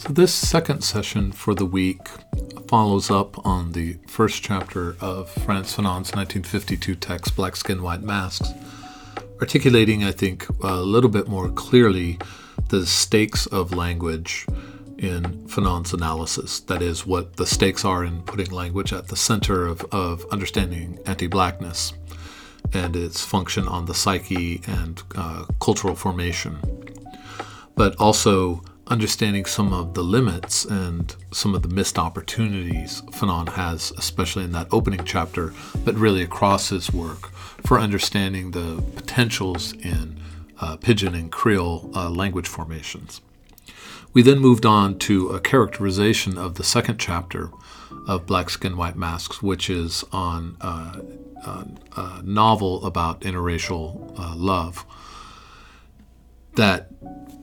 So, this second session for the week follows up on the first chapter of Frantz Fanon's 1952 text, Black Skin, White Masks, articulating, I think, a little bit more clearly the stakes of language in Fanon's analysis. That is, what the stakes are in putting language at the center of, of understanding anti blackness and its function on the psyche and uh, cultural formation. But also, understanding some of the limits and some of the missed opportunities Fanon has, especially in that opening chapter, but really across his work, for understanding the potentials in uh, Pidgin and Creole uh, language formations. We then moved on to a characterization of the second chapter of Black Skin, White Masks, which is on uh, a novel about interracial uh, love that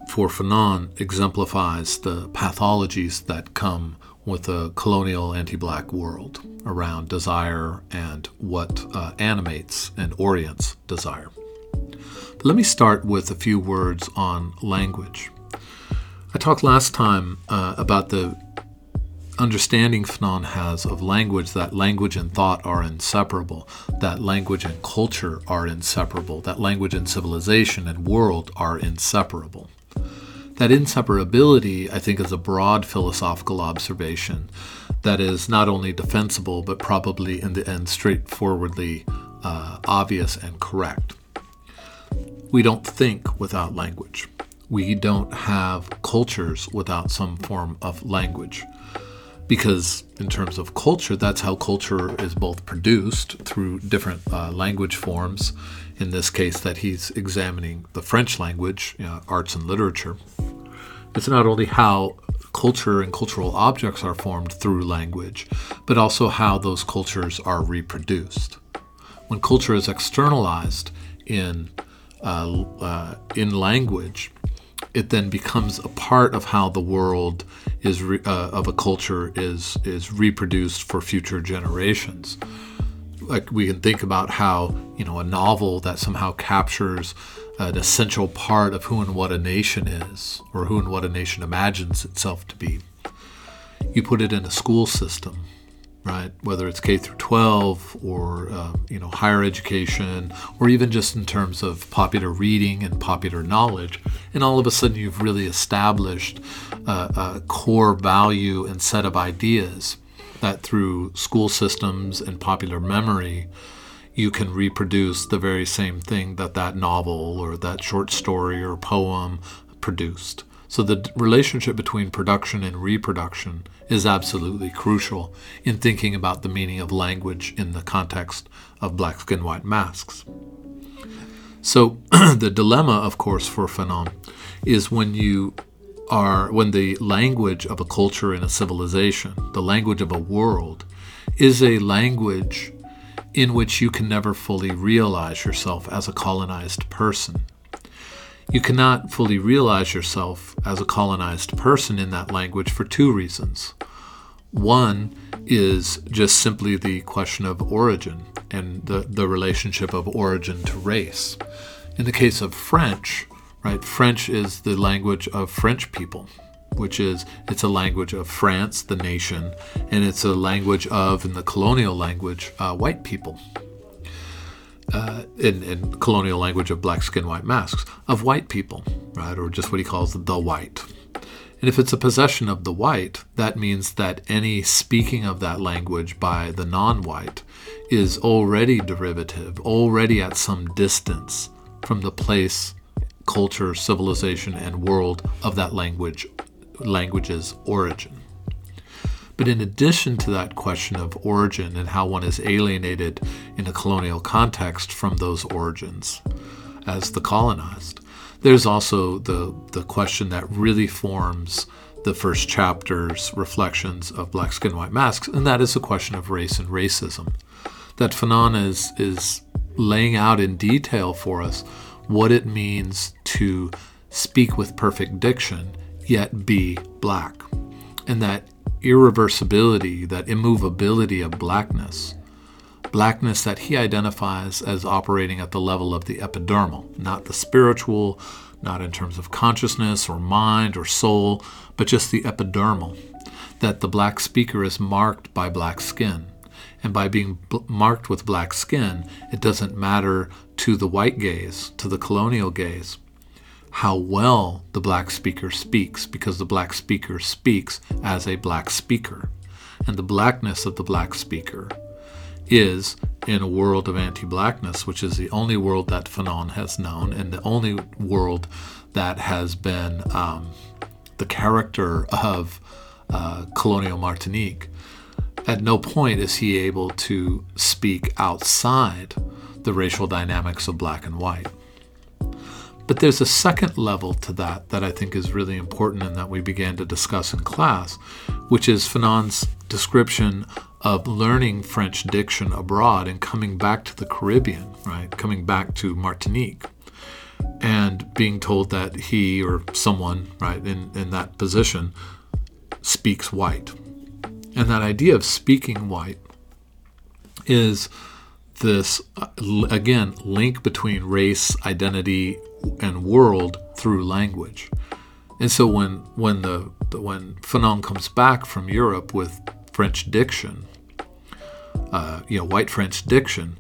for Fanon exemplifies the pathologies that come with a colonial anti-black world around desire and what uh, animates and orients desire. But let me start with a few words on language. I talked last time uh, about the understanding Fanon has of language that language and thought are inseparable, that language and culture are inseparable, that language and civilization and world are inseparable. That inseparability, I think, is a broad philosophical observation that is not only defensible, but probably in the end straightforwardly uh, obvious and correct. We don't think without language. We don't have cultures without some form of language. Because, in terms of culture, that's how culture is both produced through different uh, language forms. In this case, that he's examining the French language, you know, arts and literature, it's not only how culture and cultural objects are formed through language, but also how those cultures are reproduced. When culture is externalized in uh, uh, in language, it then becomes a part of how the world is re- uh, of a culture is is reproduced for future generations. Like we can think about how you know a novel that somehow captures an essential part of who and what a nation is, or who and what a nation imagines itself to be. You put it in a school system, right? Whether it's K through 12 or uh, you know higher education, or even just in terms of popular reading and popular knowledge, and all of a sudden you've really established a core value and set of ideas that through school systems and popular memory you can reproduce the very same thing that that novel or that short story or poem produced. So the relationship between production and reproduction is absolutely crucial in thinking about the meaning of language in the context of black skin white masks. So the dilemma, of course, for Fanon is when you are when the language of a culture and a civilization, the language of a world, is a language in which you can never fully realize yourself as a colonized person. You cannot fully realize yourself as a colonized person in that language for two reasons. One is just simply the question of origin and the, the relationship of origin to race. In the case of French, right, French is the language of French people which is it's a language of France, the nation, and it's a language of, in the colonial language, uh, white people. Uh, in, in colonial language of black skin, white masks, of white people, right, or just what he calls the white. And if it's a possession of the white, that means that any speaking of that language by the non white is already derivative, already at some distance from the place, culture, civilization, and world of that language language's origin. But in addition to that question of origin and how one is alienated in a colonial context from those origins as the colonized, there's also the, the question that really forms the first chapter's reflections of Black Skin, White Masks, and that is the question of race and racism. That Fanon is, is laying out in detail for us what it means to speak with perfect diction yet be black. And that irreversibility, that immovability of blackness, blackness that he identifies as operating at the level of the epidermal, not the spiritual, not in terms of consciousness or mind or soul, but just the epidermal. That the black speaker is marked by black skin. And by being b- marked with black skin, it doesn't matter to the white gaze, to the colonial gaze, how well the black speaker speaks, because the black speaker speaks as a black speaker. And the blackness of the black speaker is in a world of anti blackness, which is the only world that Fanon has known and the only world that has been um, the character of uh, colonial Martinique. At no point is he able to speak outside the racial dynamics of black and white. But there's a second level to that that I think is really important and that we began to discuss in class, which is Fanon's description of learning French diction abroad and coming back to the Caribbean, right? Coming back to Martinique and being told that he or someone, right, in, in that position speaks white. And that idea of speaking white is this, uh, again, link between race, identity, and world through language. And so when when the when Fanon comes back from Europe with French diction, uh, you know, white French diction,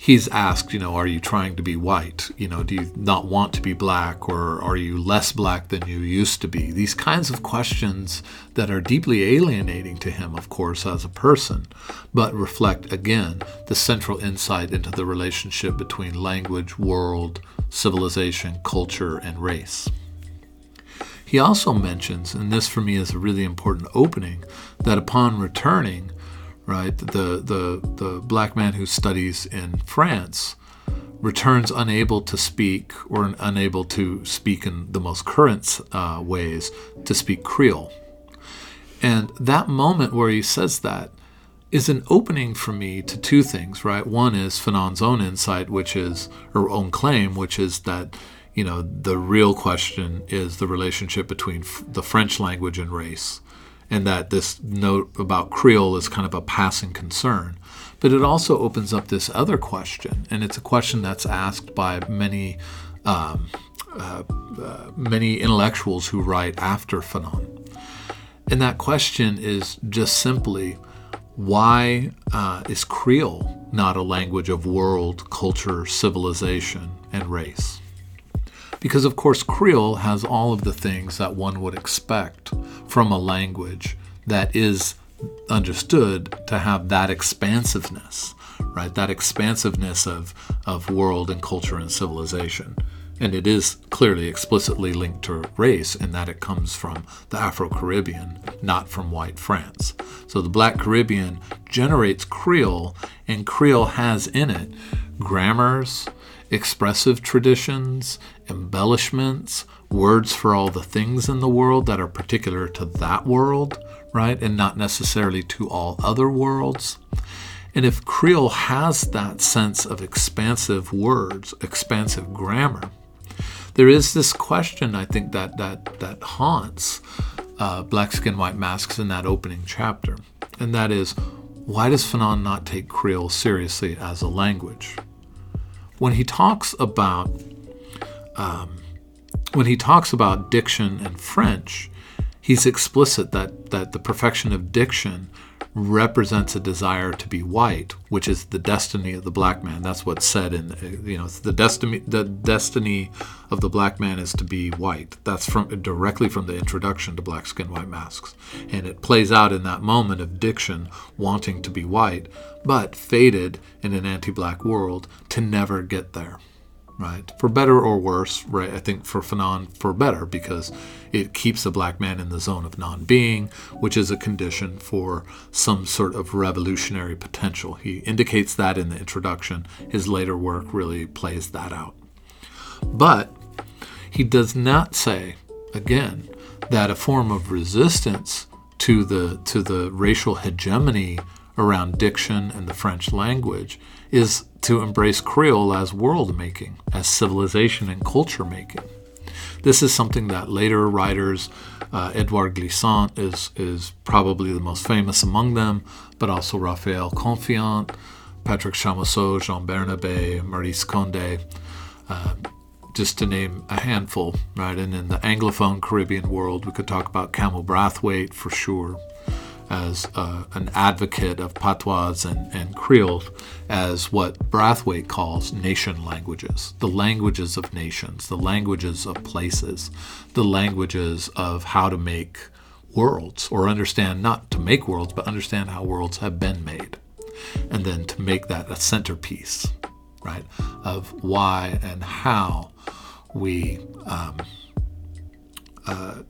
he's asked, you know, are you trying to be white? You know, do you not want to be black or are you less black than you used to be? These kinds of questions that are deeply alienating to him, of course, as a person, but reflect again the central insight into the relationship between language, world, civilization, culture, and race. He also mentions, and this for me is a really important opening, that upon returning, right, the, the, the black man who studies in France returns unable to speak or unable to speak in the most current uh, ways to speak Creole. And that moment where he says that is an opening for me to two things, right? One is Fanon's own insight, which is, or own claim, which is that, you know, the real question is the relationship between f- the French language and race, and that this note about Creole is kind of a passing concern. But it also opens up this other question, and it's a question that's asked by many. Um, uh, uh, many intellectuals who write after Fanon. And that question is just simply why uh, is Creole not a language of world, culture, civilization, and race? Because, of course, Creole has all of the things that one would expect from a language that is understood to have that expansiveness, right? That expansiveness of, of world and culture and civilization. And it is clearly explicitly linked to race in that it comes from the Afro Caribbean, not from white France. So the Black Caribbean generates Creole, and Creole has in it grammars, expressive traditions, embellishments, words for all the things in the world that are particular to that world, right? And not necessarily to all other worlds. And if Creole has that sense of expansive words, expansive grammar, there is this question I think that that that haunts uh, Black Skin, White Masks in that opening chapter. And that is, why does Fanon not take Creole seriously as a language? When he talks about um, when he talks about diction and French, he's explicit that, that the perfection of diction represents a desire to be white, which is the destiny of the black man. That's what's said in you know the destiny the destiny of the black man is to be white. That's from directly from the introduction to Black Skin White Masks, and it plays out in that moment of diction wanting to be white, but fated in an anti-black world to never get there right? For better or worse, right? I think for Fanon, for better, because it keeps a black man in the zone of non being, which is a condition for some sort of revolutionary potential. He indicates that in the introduction. His later work really plays that out. But he does not say, again, that a form of resistance to the, to the racial hegemony around diction and the French language is to embrace Creole as world making, as civilization and culture making. This is something that later writers, uh, Edouard Glissant is, is probably the most famous among them, but also Raphael Confiant, Patrick Chamoiseau, Jean Bernabé, Maryse Condé, uh, just to name a handful, right? And in the Anglophone Caribbean world, we could talk about Kamau Brathwaite for sure as uh, an advocate of patois and, and Creole as what Brathwaite calls nation languages, the languages of nations, the languages of places, the languages of how to make worlds, or understand not to make worlds, but understand how worlds have been made. And then to make that a centerpiece, right, of why and how we um, uh,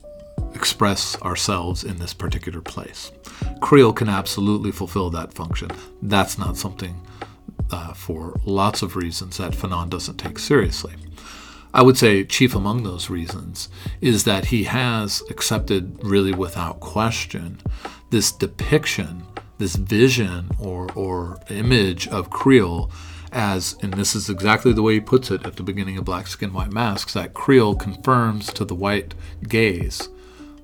express ourselves in this particular place. Creole can absolutely fulfill that function. That's not something uh, for lots of reasons that Fanon doesn't take seriously. I would say, chief among those reasons, is that he has accepted, really without question, this depiction, this vision or, or image of Creole as, and this is exactly the way he puts it at the beginning of Black Skin, White Masks, that Creole confirms to the white gaze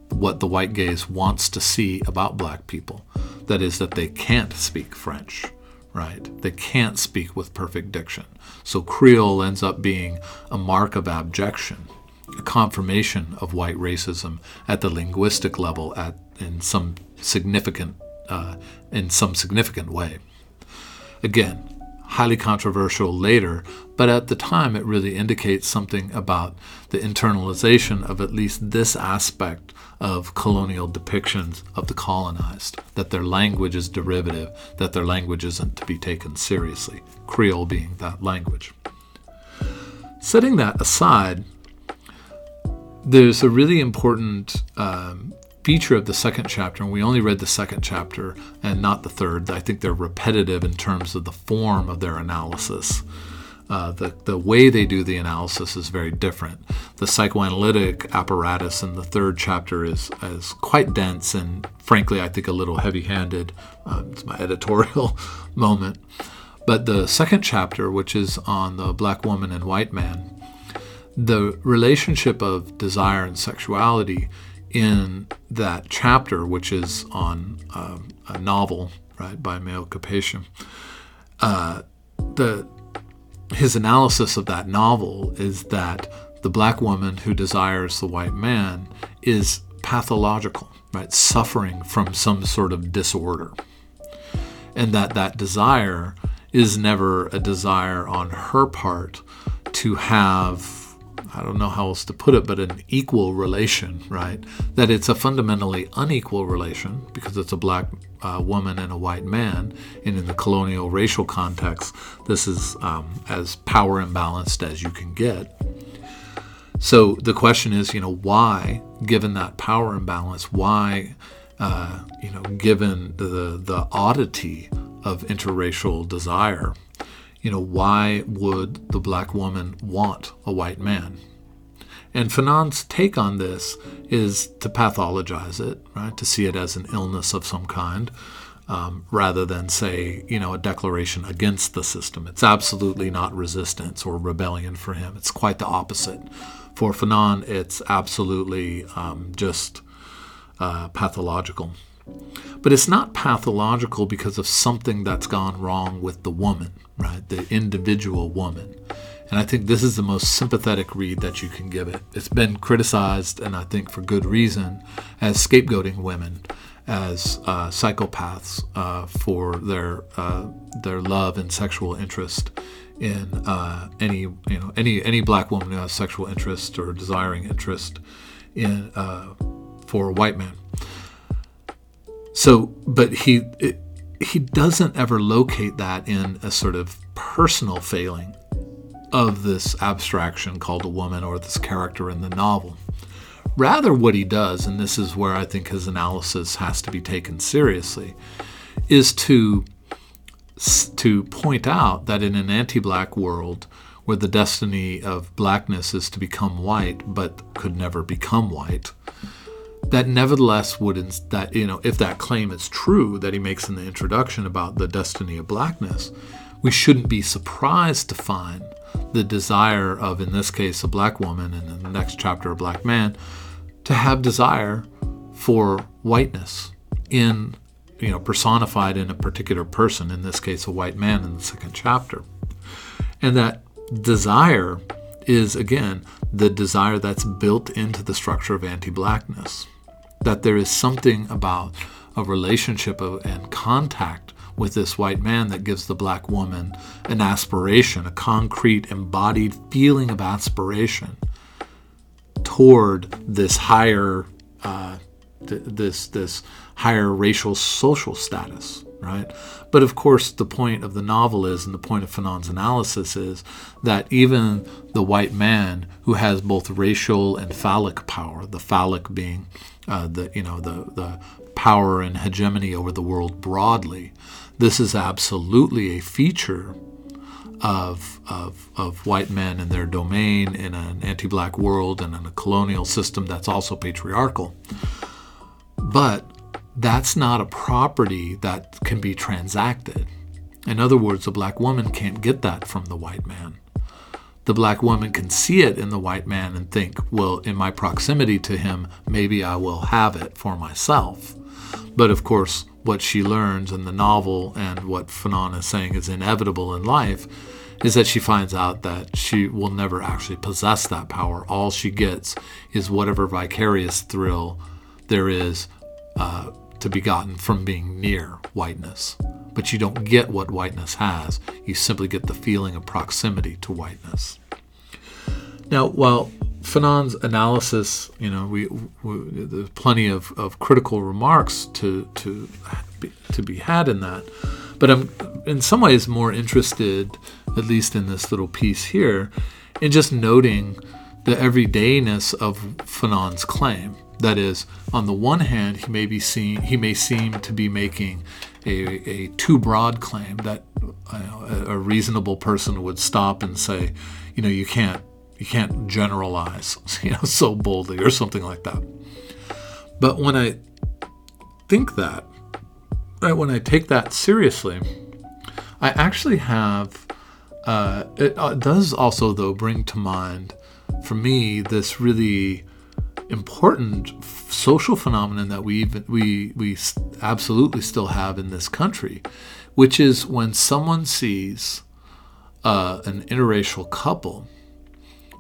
what the white gaze wants to see about black people. That is, that they can't speak French, right? They can't speak with perfect diction. So Creole ends up being a mark of abjection, a confirmation of white racism at the linguistic level, at in some significant uh, in some significant way. Again, highly controversial later, but at the time it really indicates something about the internalization of at least this aspect of colonial depictions of the colonized, that their language is derivative, that their language isn't to be taken seriously, Creole being that language. Setting that aside, there's a really important um, feature of the second chapter, and we only read the second chapter and not the third. I think they're repetitive in terms of the form of their analysis. Uh, the, the way they do the analysis is very different. The psychoanalytic apparatus in the third chapter is, is quite dense and, frankly, I think a little heavy handed. Uh, it's my editorial moment. But the second chapter, which is on the black woman and white man, the relationship of desire and sexuality in that chapter, which is on um, a novel, right, by Mayotte Capécia, uh, the his analysis of that novel is that the black woman who desires the white man is pathological, right, suffering from some sort of disorder, and that that desire is never a desire on her part to have I don't know how else to put it, but an equal relation, right? That it's a fundamentally unequal relation because it's a black uh, woman and a white man. And in the colonial racial context, this is um, as power imbalanced as you can get. So the question is, you know, why, given that power imbalance, why, uh, you know, given the, the oddity of interracial desire, you know, why would the black woman want a white man? And Fanon's take on this is to pathologize it, right? To see it as an illness of some kind, um, rather than say, you know, a declaration against the system. It's absolutely not resistance or rebellion for him. It's quite the opposite. For Fanon, it's absolutely um, just uh, pathological. But it's not pathological because of something that's gone wrong with the woman, right? The individual woman. And I think this is the most sympathetic read that you can give it. It's been criticized, and I think for good reason, as scapegoating women as uh, psychopaths uh, for their uh, their love and sexual interest in uh, any you know any any black woman who has sexual interest or desiring interest in uh, for a white man. So, but he it, he doesn't ever locate that in a sort of personal failing of this abstraction called a woman or this character in the novel. Rather, what he does, and this is where I think his analysis has to be taken seriously, is to to point out that in an anti-black world where the destiny of blackness is to become white but could never become white that nevertheless would that you know if that claim is true that he makes in the introduction about the destiny of blackness we shouldn't be surprised to find the desire of in this case a black woman and in the next chapter a black man to have desire for whiteness in you know, personified in a particular person, in this case, a white man in the second chapter. And that desire is, again, the desire that's built into the structure of anti blackness. That there is something about a relationship and contact with this white man that gives the black woman an aspiration, a concrete, embodied feeling of aspiration toward this higher, uh, th- this this higher racial social status, right? But of course, the point of the novel is, and the point of Fanon's analysis is, that even the white man who has both racial and phallic power, the phallic being uh, the you know the the power and hegemony over the world broadly, this is absolutely a feature of, of, of white men and their domain in an anti black world and in a colonial system that's also patriarchal. But that's not a property that can be transacted. In other words, a black woman can't get that from the white man. The black woman can see it in the white man and think, well, in my proximity to him, maybe I will have it for myself. But of course, what she learns in the novel and what Fanon is saying is inevitable in life is that she finds out that she will never actually possess that power. All she gets is whatever vicarious thrill there is uh, to be gotten from being near whiteness. But you don't get what whiteness has, you simply get the feeling of proximity to whiteness. Now, while Fanon's analysis, you know, we, we, there's plenty of, of critical remarks to to to be had in that, but I'm in some ways more interested, at least in this little piece here, in just noting the everydayness of Fanon's claim. That is, on the one hand, he may be seen, he may seem to be making a, a too broad claim that a reasonable person would stop and say, you know, you can't you can't generalize, you know, so boldly or something like that. But when I think that, right, when I take that seriously, I actually have. Uh, it uh, does also, though, bring to mind for me this really important social phenomenon that we we we absolutely still have in this country, which is when someone sees uh, an interracial couple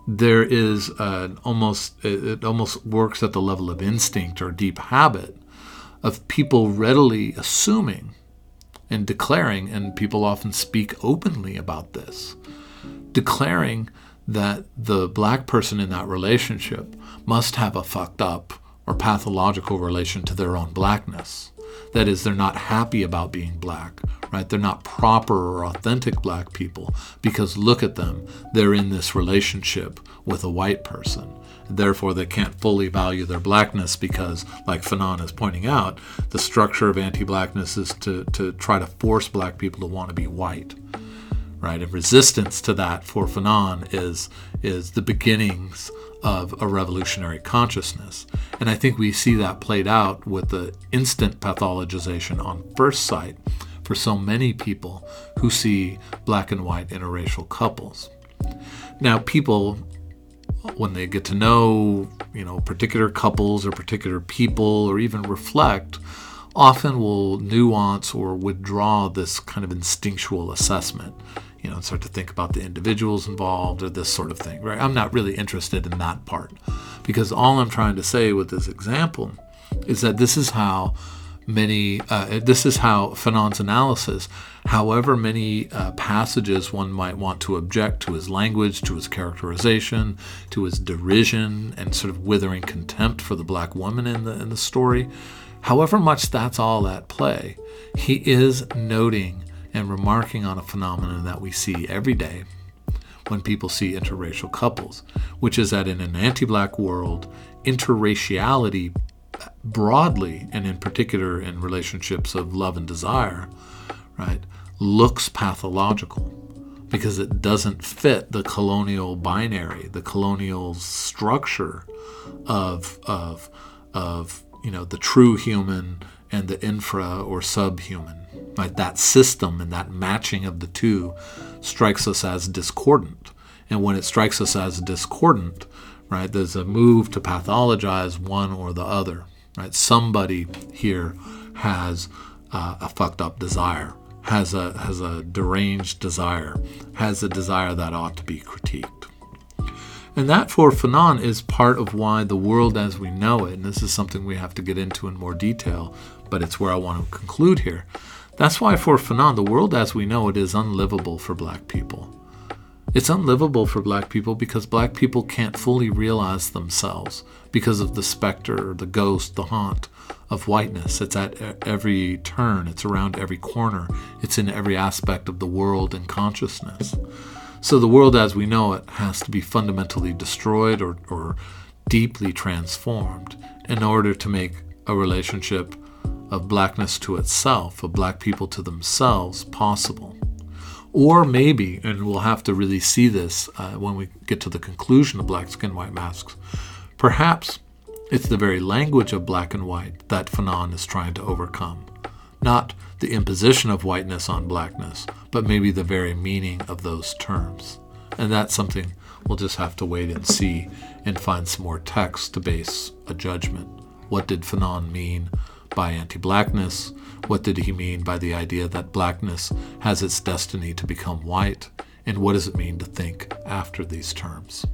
there is an almost it almost works at the level of instinct or deep habit of people readily assuming and declaring and people often speak openly about this declaring that the black person in that relationship must have a fucked up or pathological relation to their own blackness that is, they're not happy about being black, right? They're not proper or authentic black people because look at them. They're in this relationship with a white person. Therefore, they can't fully value their blackness because, like Fanon is pointing out, the structure of anti blackness is to, to try to force black people to want to be white. Right? And resistance to that for Fanon is, is the beginnings of a revolutionary consciousness. And I think we see that played out with the instant pathologization on first sight for so many people who see black and white interracial couples. Now, people, when they get to know, you know, particular couples or particular people or even reflect, often will nuance or withdraw this kind of instinctual assessment you know, start to think about the individuals involved or this sort of thing, right? I'm not really interested in that part because all I'm trying to say with this example is that this is how many, uh, this is how Fanon's analysis, however many uh, passages one might want to object to his language, to his characterization, to his derision and sort of withering contempt for the black woman in the, in the story, however much that's all at play, he is noting and remarking on a phenomenon that we see every day when people see interracial couples, which is that in an anti black world, interraciality broadly, and in particular in relationships of love and desire, right, looks pathological because it doesn't fit the colonial binary, the colonial structure of, of, of you know, the true human and the infra or subhuman. Right? That system and that matching of the two strikes us as discordant. And when it strikes us as discordant, right, there's a move to pathologize one or the other. Right? Somebody here has uh, a fucked up desire, has a has a deranged desire, has a desire that ought to be critiqued. And that for Fanon is part of why the world as we know it, and this is something we have to get into in more detail, but it's where I want to conclude here. That's why for Fanon, the world as we know it is unlivable for black people. It's unlivable for black people because black people can't fully realize themselves because of the specter, the ghost, the haunt of whiteness. It's at every turn, it's around every corner, it's in every aspect of the world and consciousness. So the world as we know it has to be fundamentally destroyed or, or deeply transformed in order to make a relationship of blackness to itself, of black people to themselves, possible. Or maybe, and we'll have to really see this uh, when we get to the conclusion of Black Skin, White Masks, perhaps it's the very language of black and white that Fanon is trying to overcome. Not the imposition of whiteness on blackness, but maybe the very meaning of those terms. And that's something we'll just have to wait and see and find some more text to base a judgment. What did Fanon mean by anti blackness? What did he mean by the idea that blackness has its destiny to become white? And what does it mean to think after these terms?